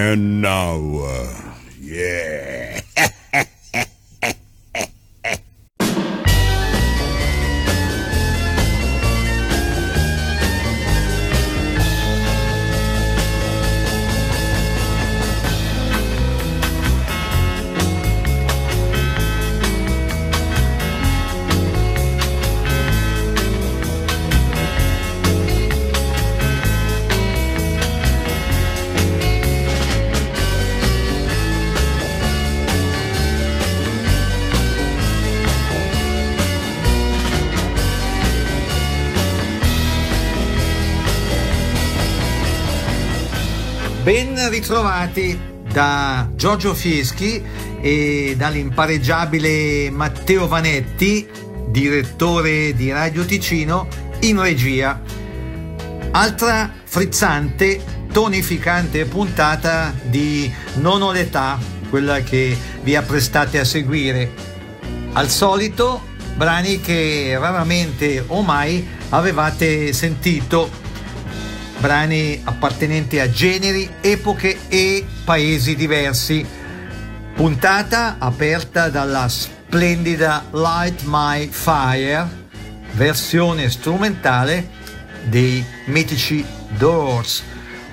And now. firmati da Giorgio Fieschi e dall'impareggiabile Matteo Vanetti, direttore di Radio Ticino, in regia. Altra frizzante, tonificante puntata di Non ho l'età, quella che vi apprestate a seguire. Al solito, brani che raramente o mai avevate sentito brani appartenenti a generi, epoche e paesi diversi. Puntata aperta dalla splendida Light My Fire, versione strumentale dei mitici Doors,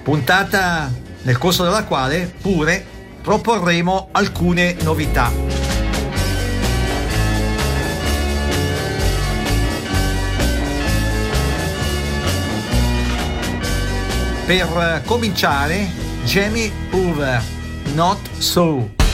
puntata nel corso della quale pure proporremo alcune novità. Per cominciare, Jamie Hoover, Not So.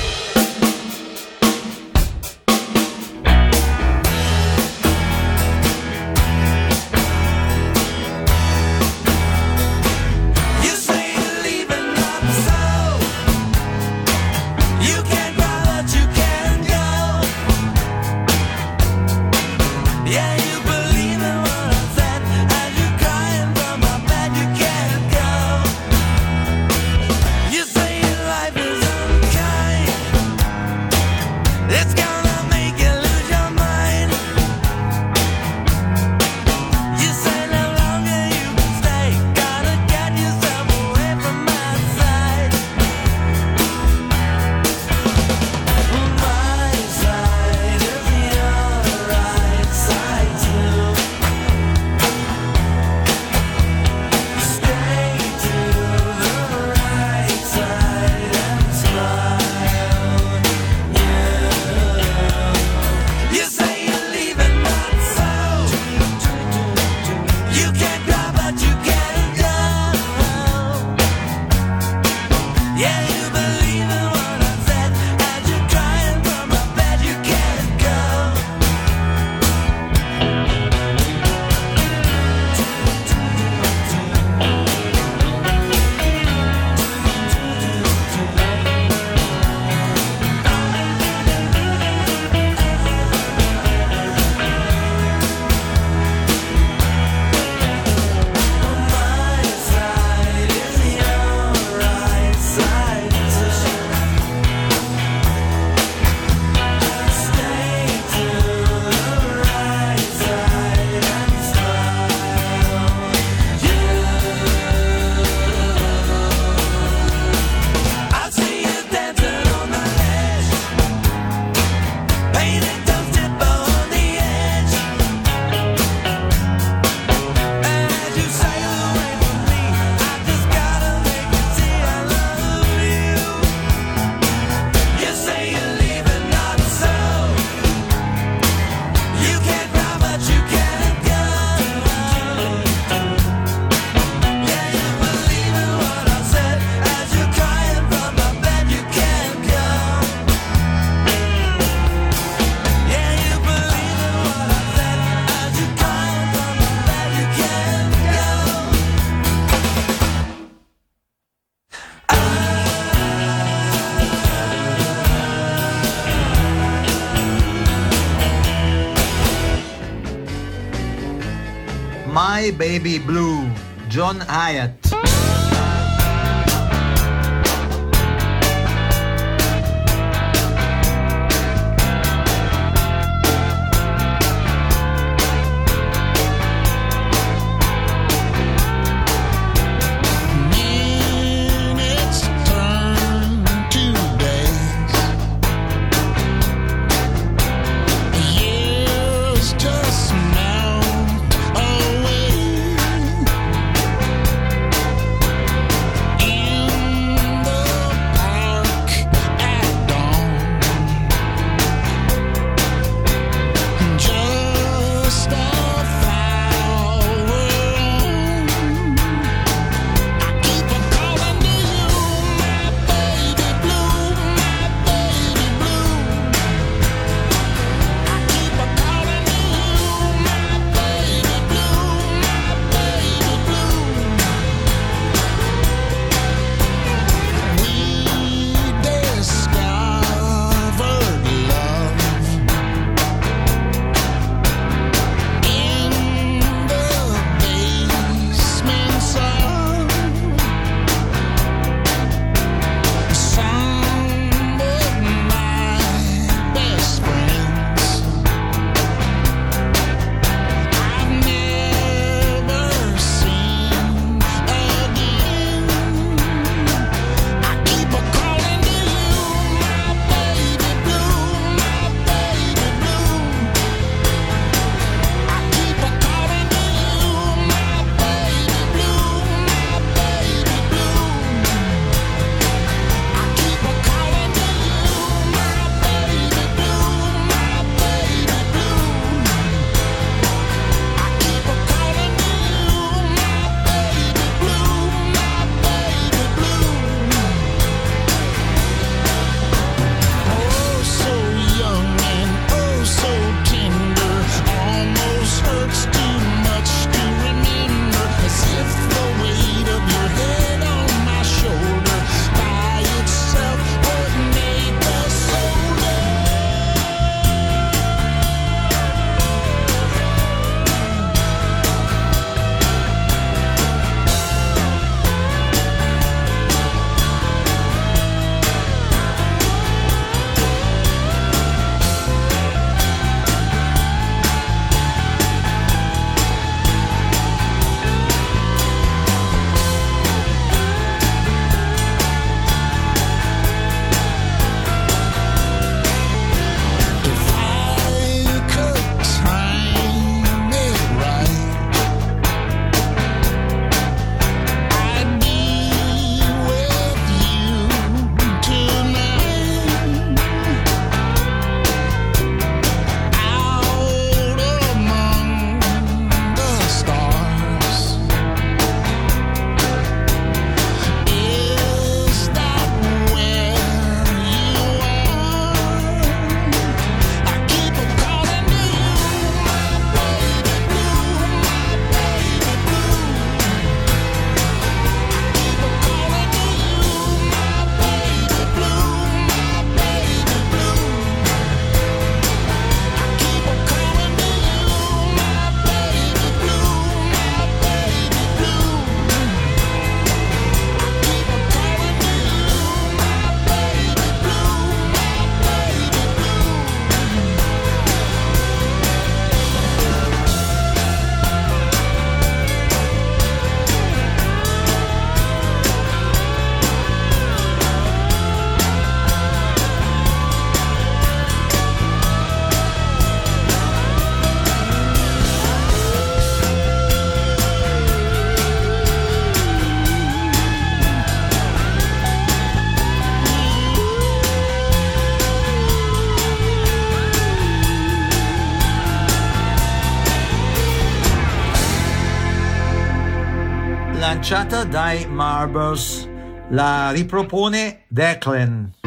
My Baby Blue, John Hyatt. tracciata dai Marbles, la ripropone Declan.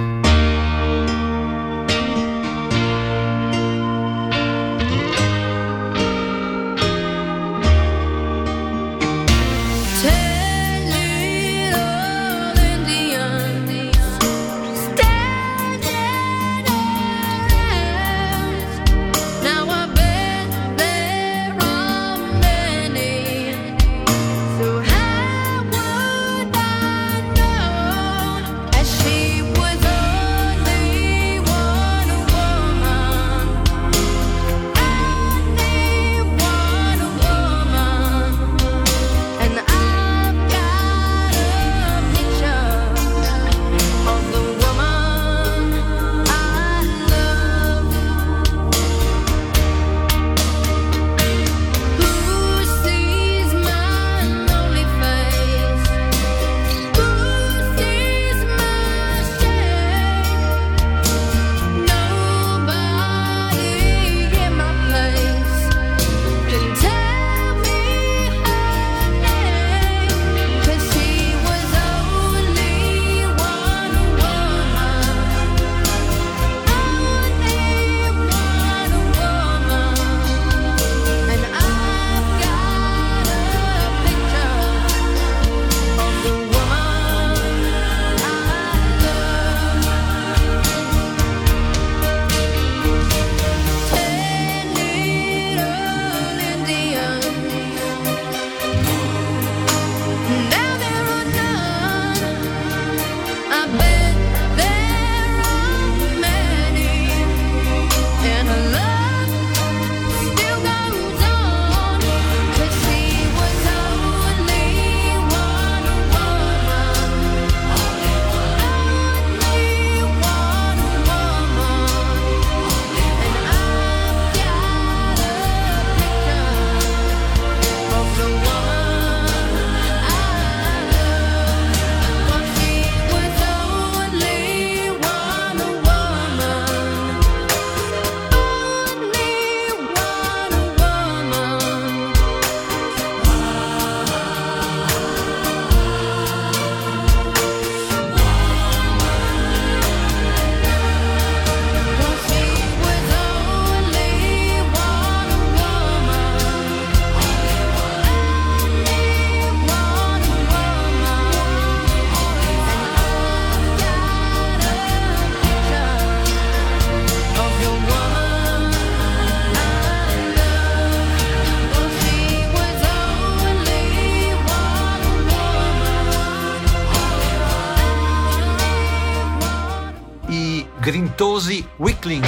famosi Weakling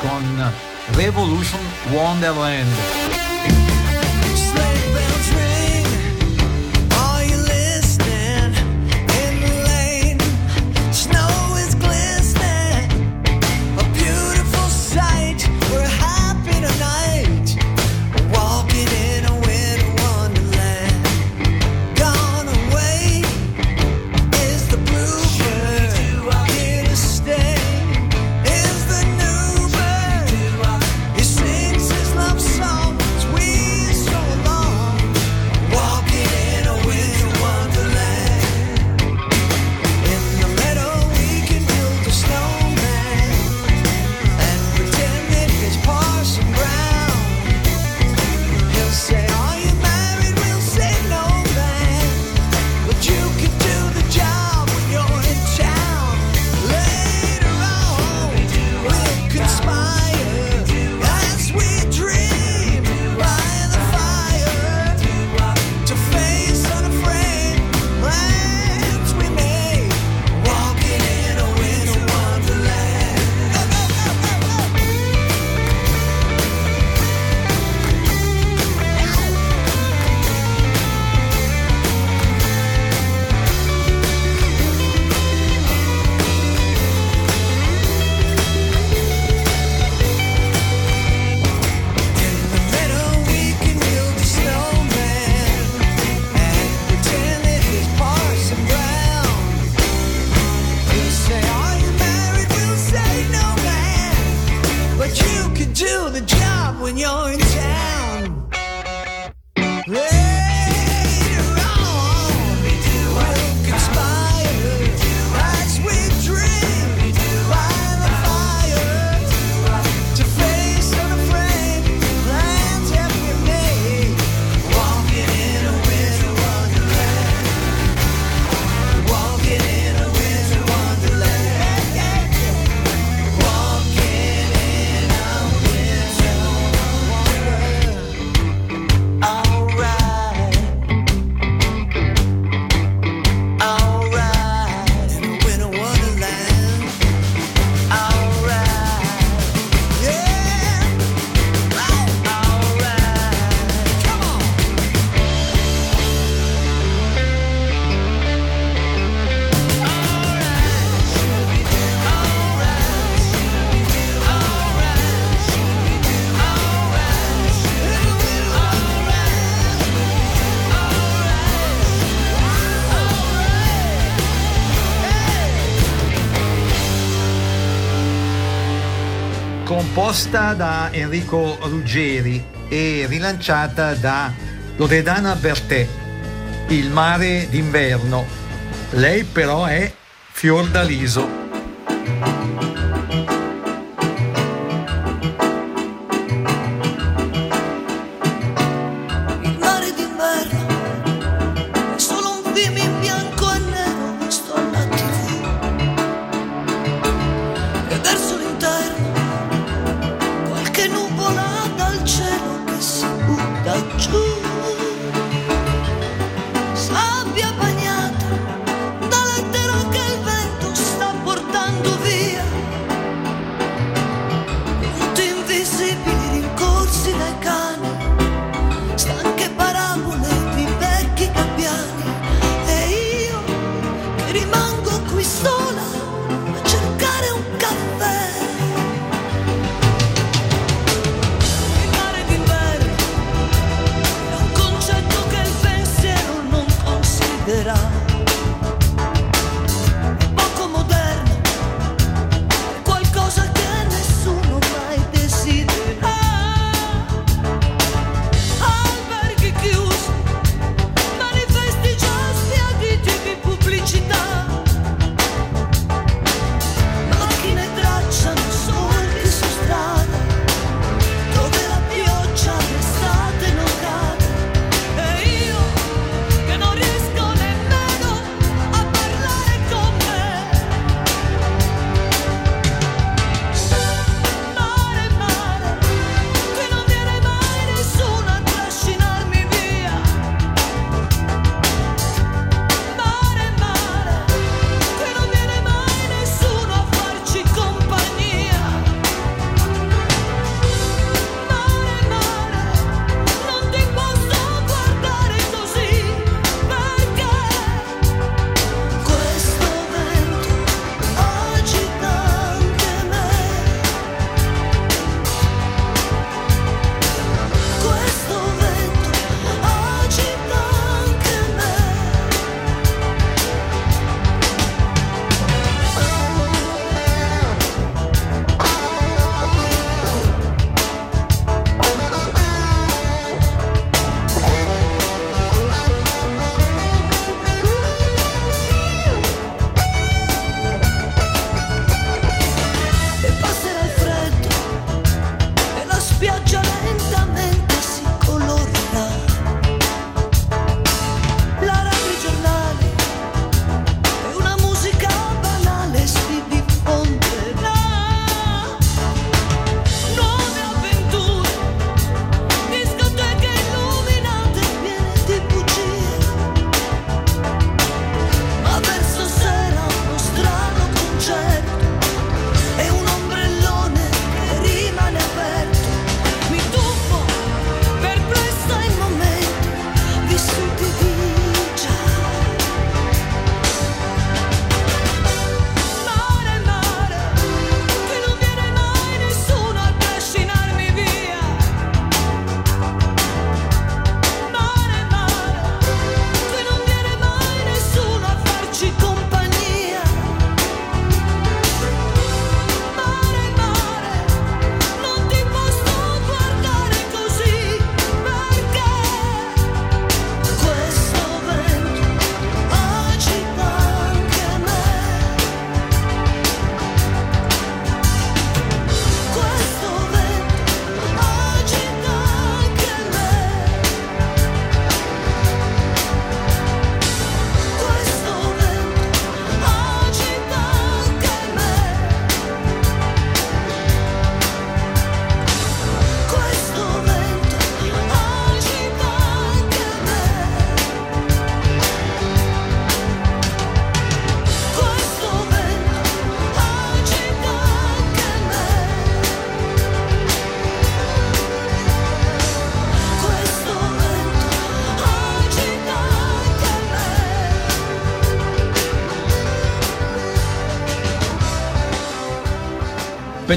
con Revolution Wonderland. proposta da Enrico Ruggeri e rilanciata da Loredana Bertè, Il mare d'inverno. Lei però è Fiordaliso.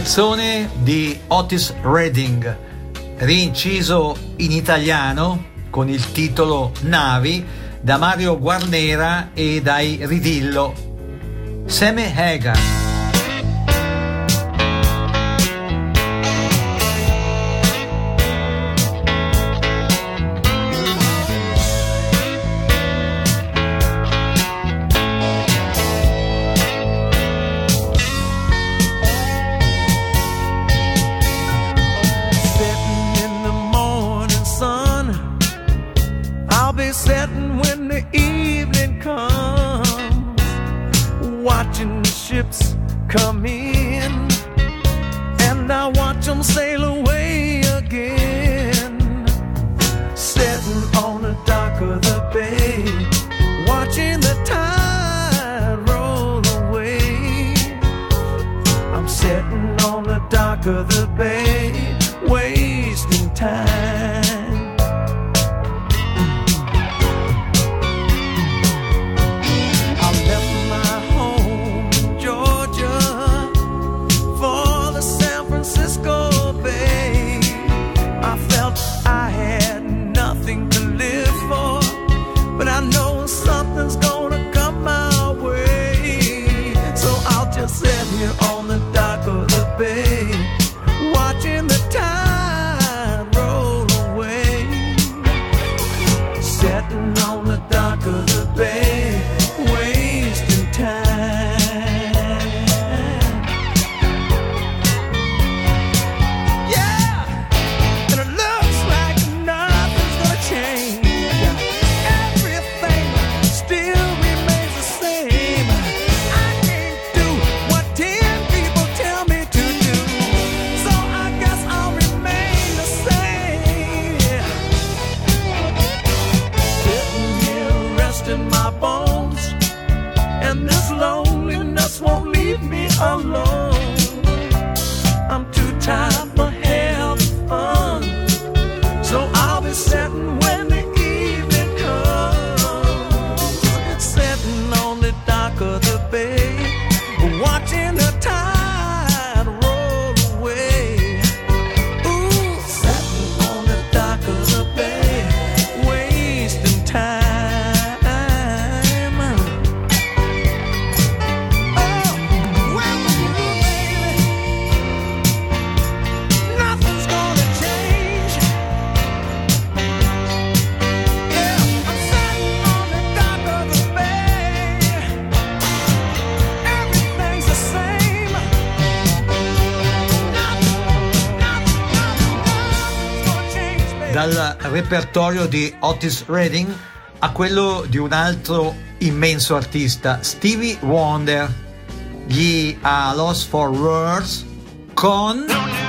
canzone di Otis Redding, rinciso in italiano con il titolo Navi da Mario Guarnera e dai Ridillo. Seme Hagar. repertorio di Otis Redding a quello di un altro immenso artista, Stevie Wonder. Gli A Lost for Words con...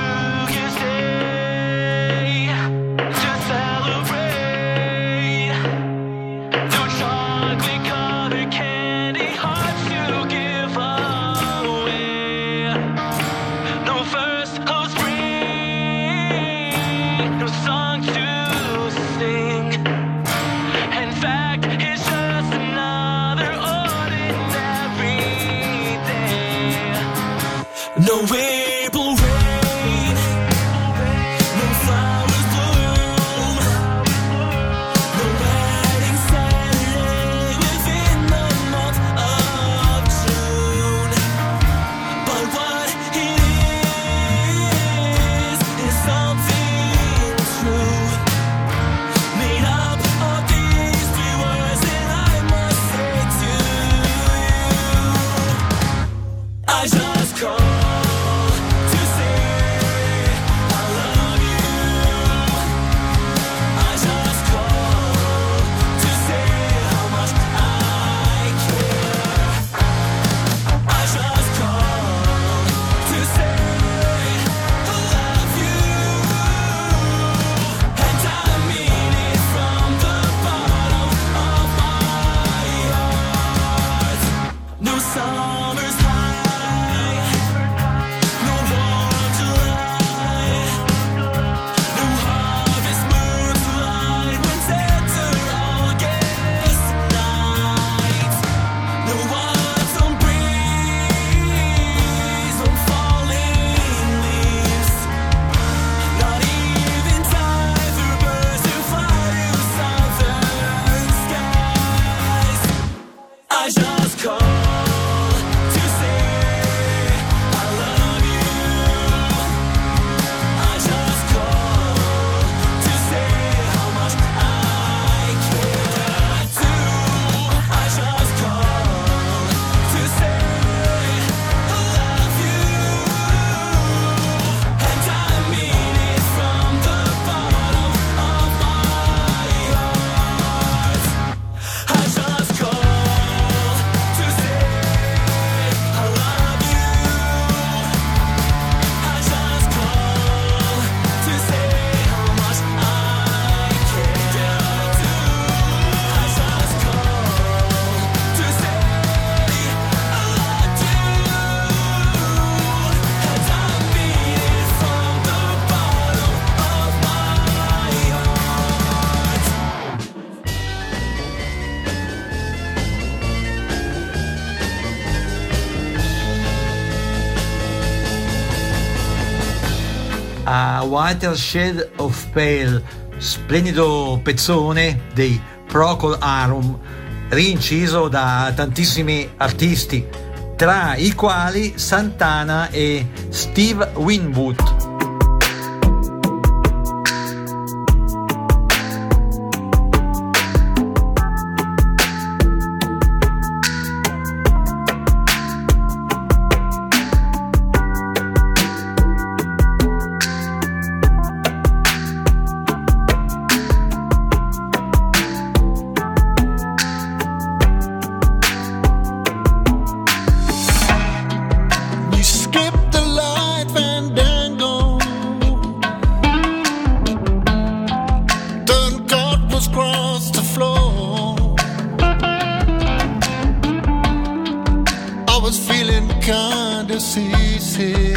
Watershed of Pale, splendido pezzone dei Procol Harum, rinciso da tantissimi artisti, tra i quali Santana e Steve Winwood. sí, sí.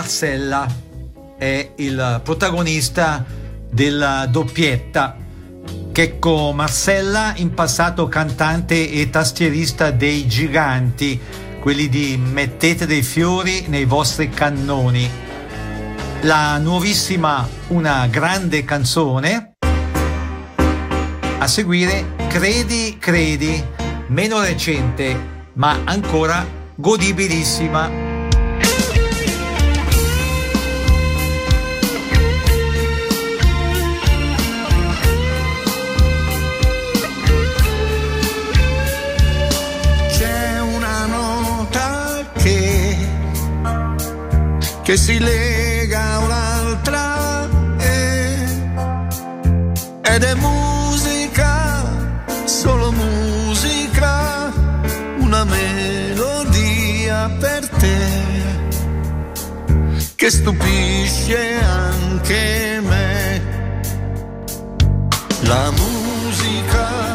Marcella è il protagonista della doppietta. Checco Marcella, in passato cantante e tastierista dei giganti, quelli di Mettete dei fiori nei vostri cannoni. La nuovissima Una grande canzone. A seguire Credi, credi, meno recente, ma ancora godibilissima. Che si lega a un'altra e, ed è musica, solo musica, una melodia per te che stupisce anche me. La musica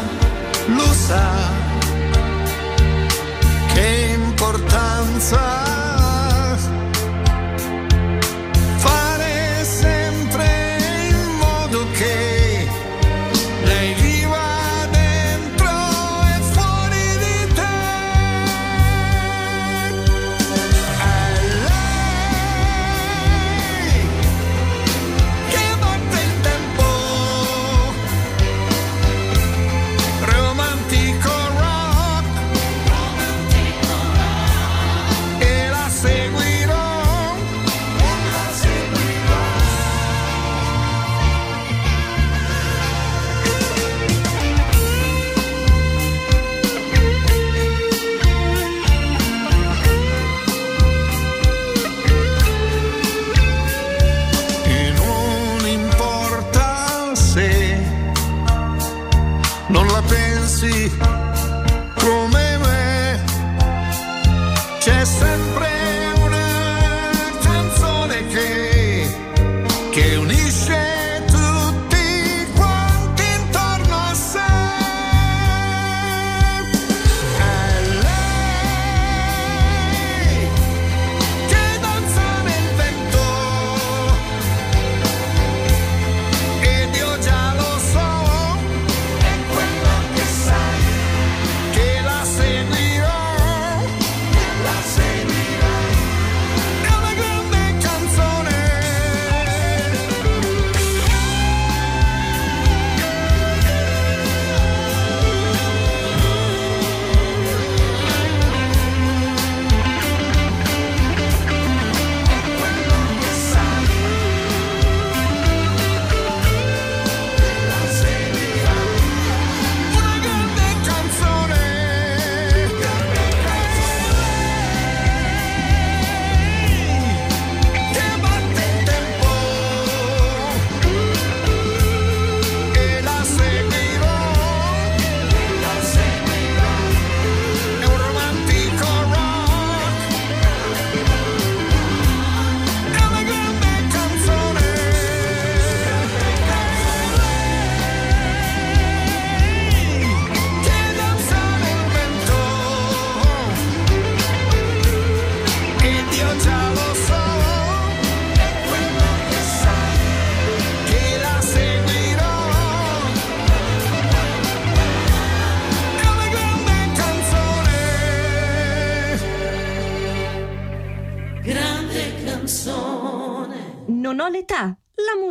lo sa che importanza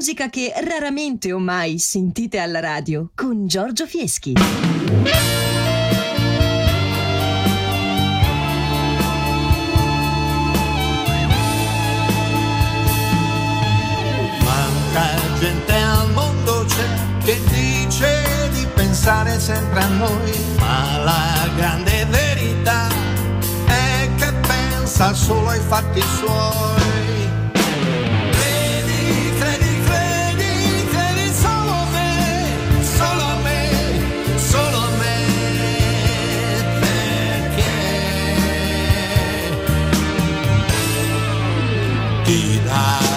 musica che raramente o mai sentite alla radio con Giorgio Fieschi. Quanta gente al mondo c'è che dice di pensare sempre a noi, ma la grande verità è che pensa solo ai fatti suoi. high.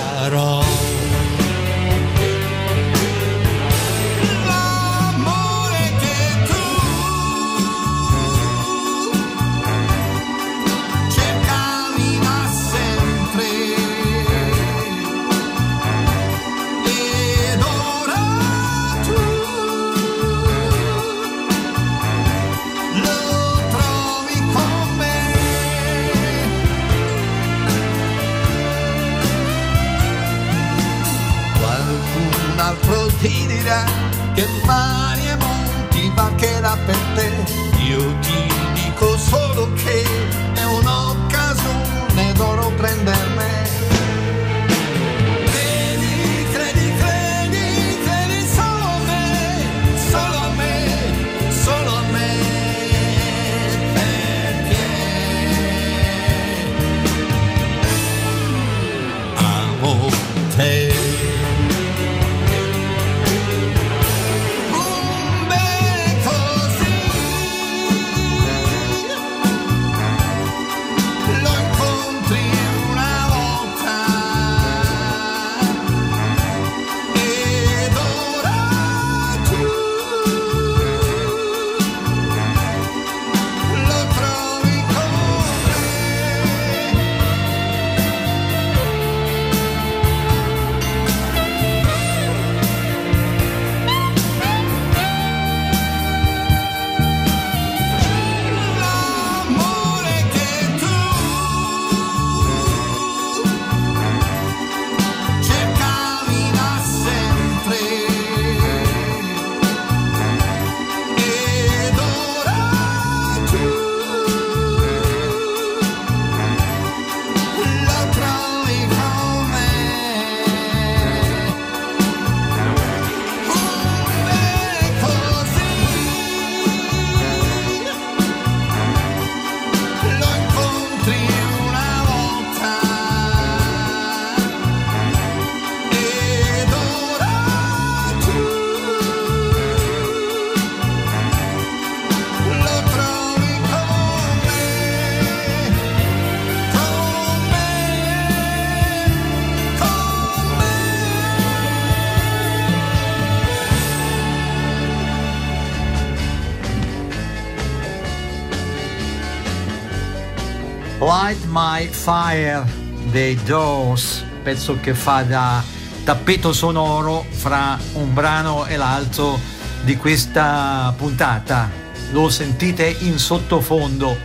by Fire dei Doors, pezzo che fa da tappeto sonoro fra un brano e l'altro di questa puntata. Lo sentite in sottofondo,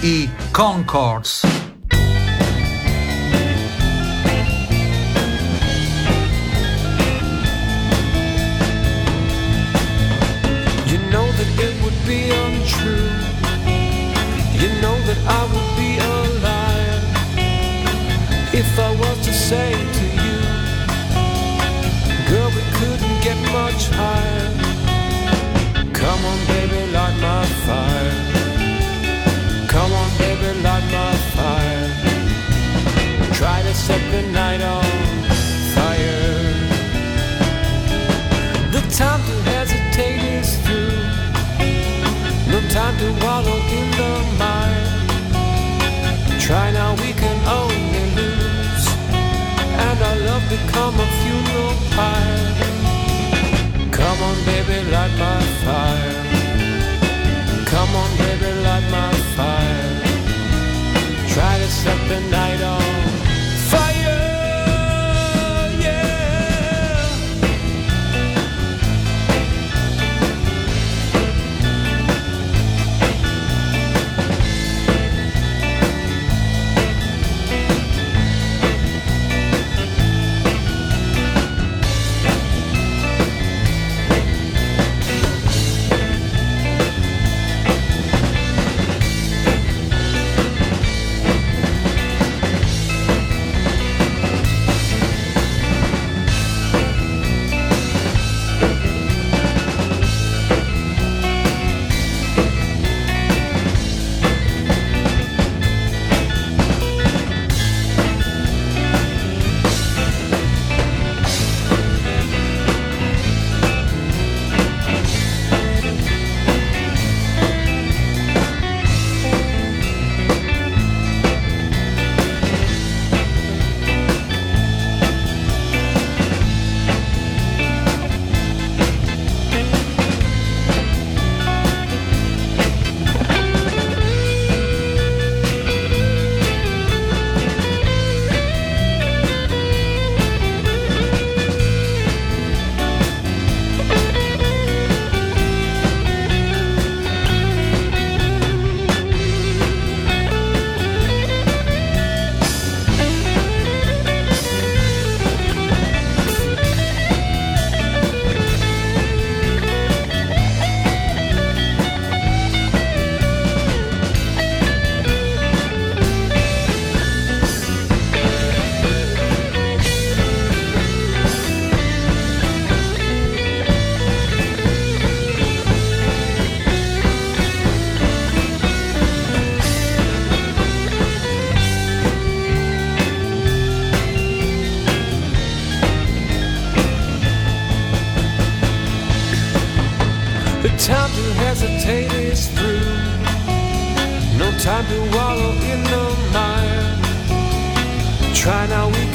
i Concords.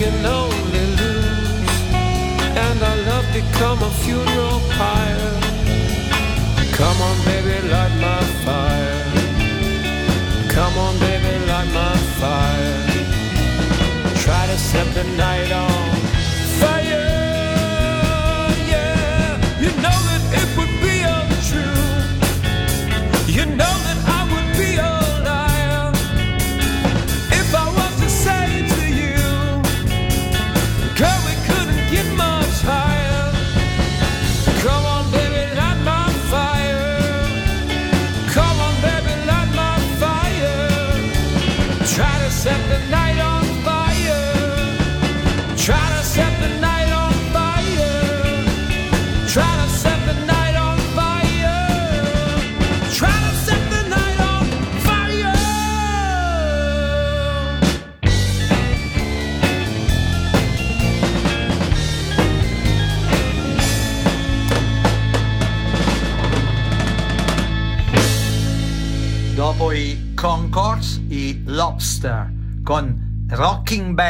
can know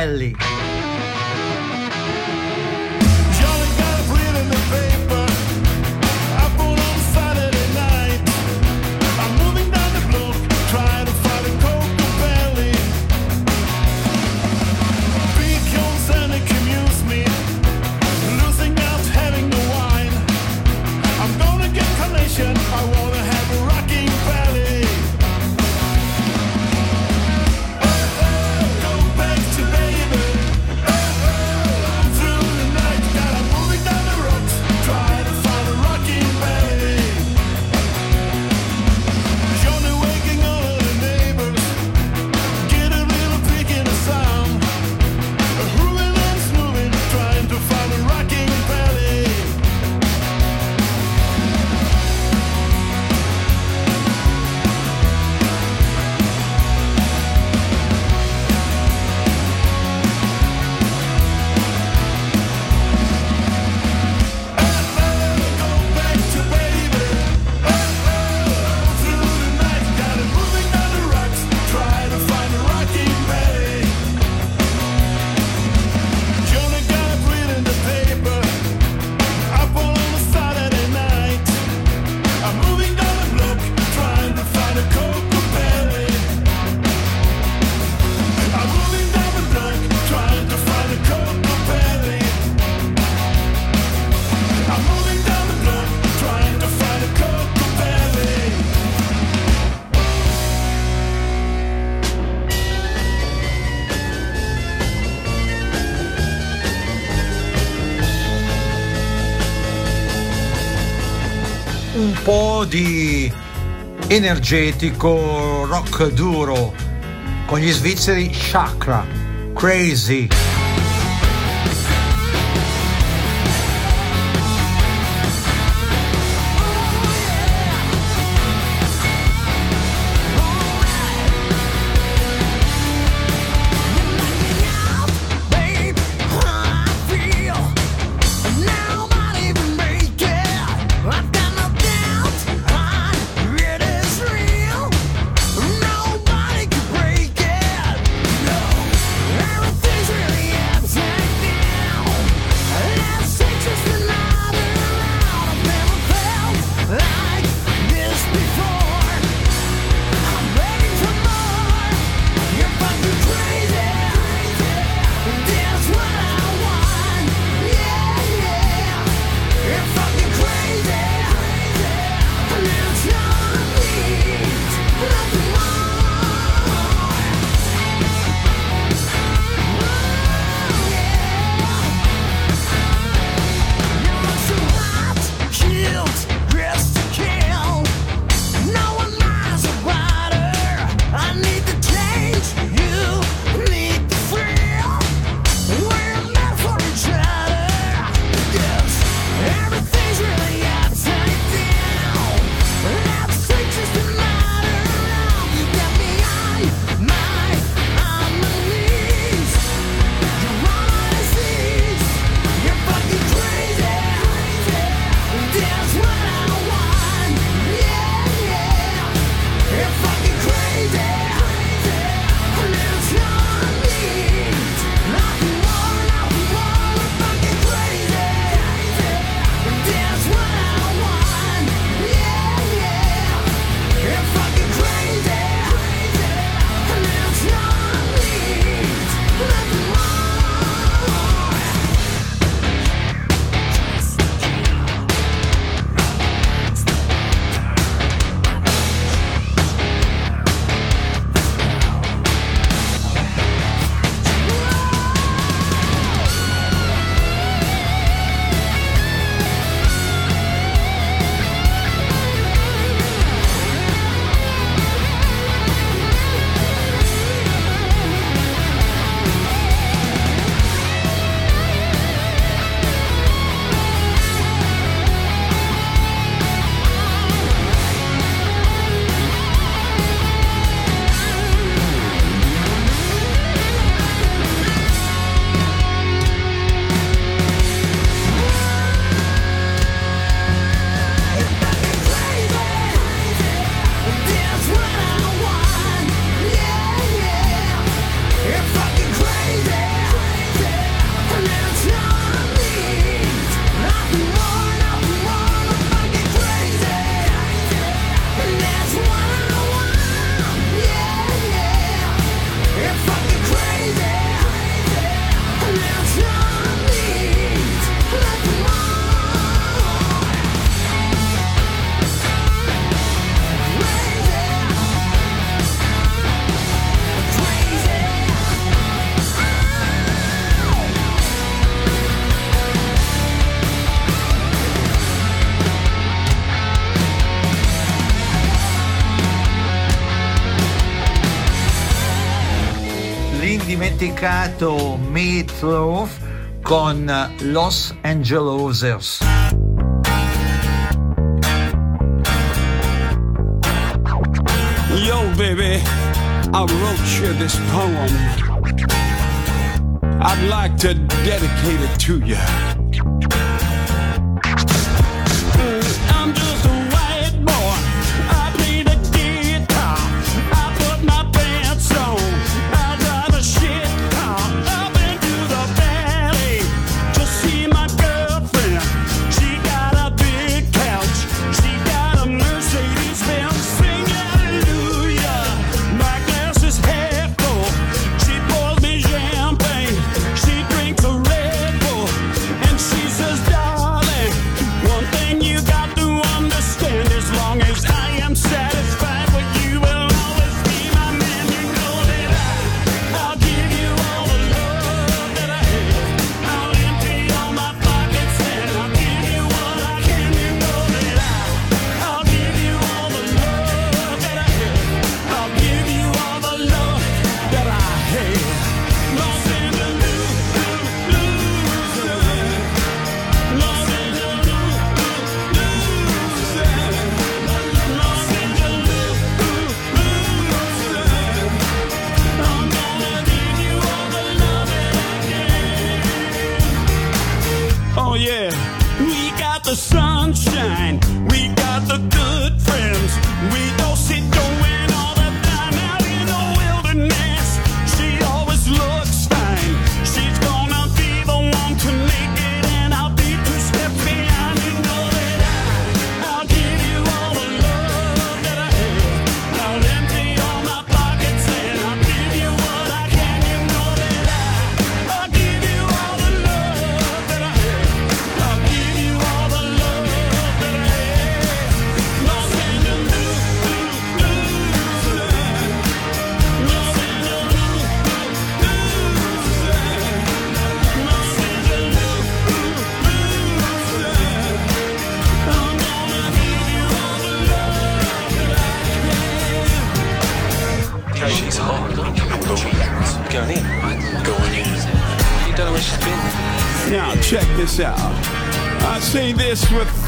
Belli. energetico, rock duro, con gli svizzeri Chakra, Crazy. Tiesto Meatloaf con uh, Los Angelosers. Yo, baby, I wrote you this poem. I'd like to dedicate it to you.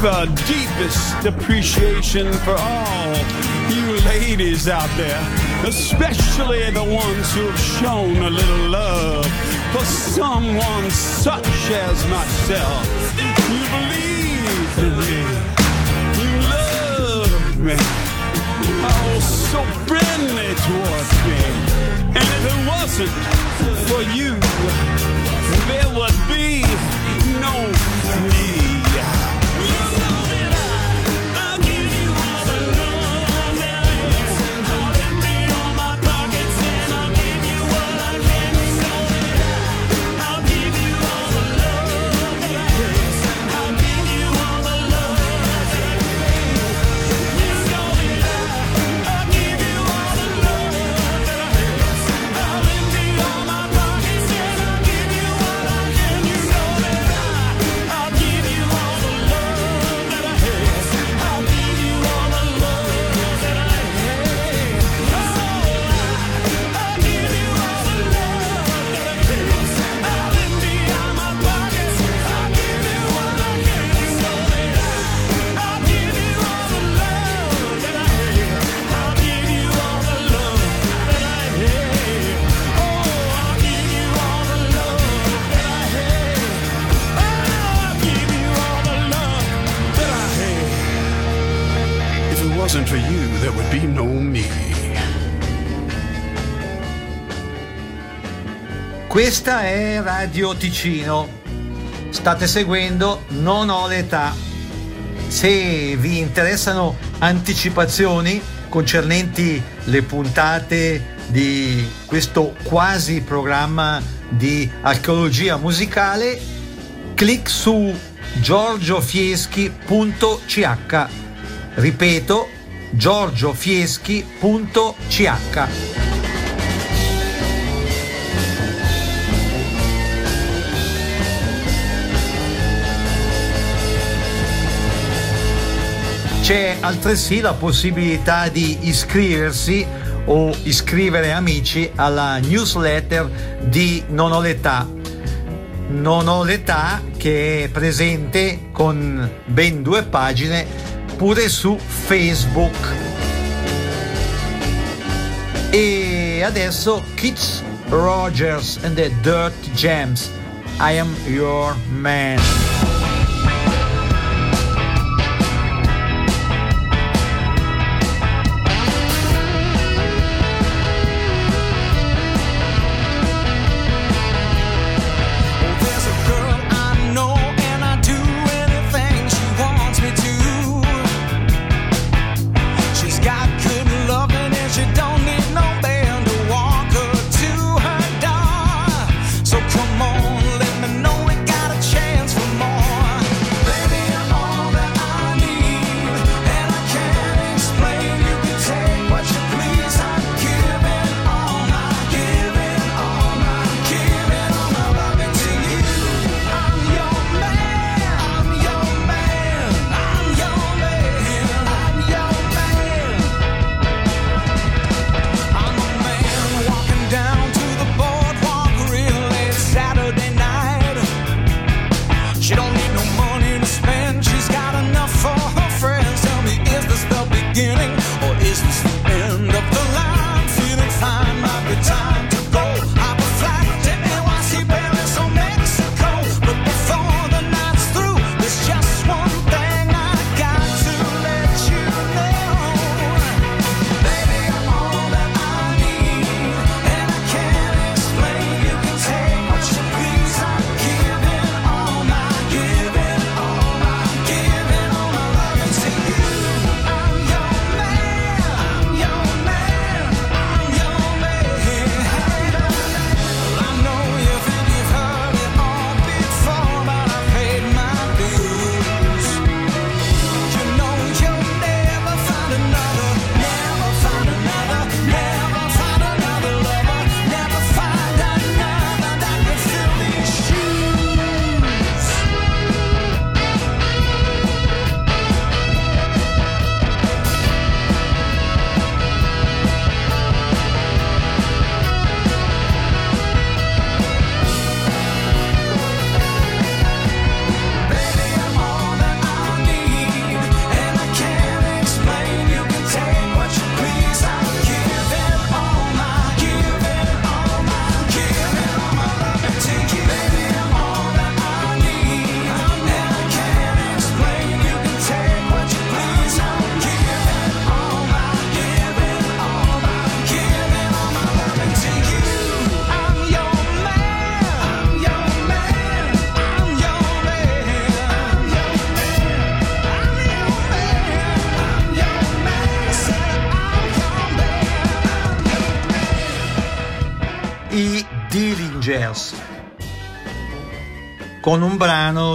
The deepest appreciation for all you ladies out there, especially the ones who have shown a little love for someone such as myself. You believe in me. You love me. Oh, so friendly towards me. And if it wasn't for you, there would be no me. Questa è Radio Ticino. State seguendo Non ho l'età. Se vi interessano anticipazioni concernenti le puntate di questo quasi programma di archeologia musicale, clic su giorgiofieschi.ch. Ripeto, giorgiofieschi.ch. C'è altresì la possibilità di iscriversi o iscrivere amici alla newsletter di Non ho l'età. Non ho l'età che è presente con ben due pagine pure su Facebook. E adesso Keith Rogers and the Dirt Gems. I am your man.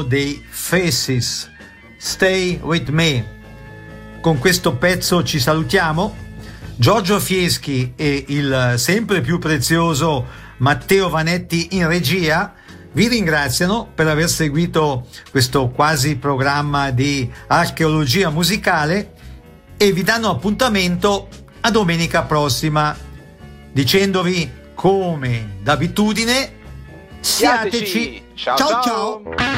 Dei Faces, Stay With Me. Con questo pezzo ci salutiamo. Giorgio Fieschi e il sempre più prezioso Matteo Vanetti in regia vi ringraziano per aver seguito questo quasi programma di archeologia musicale e vi danno appuntamento a domenica prossima dicendovi come d'abitudine siateci Ciao, ciao, ciao. ciao.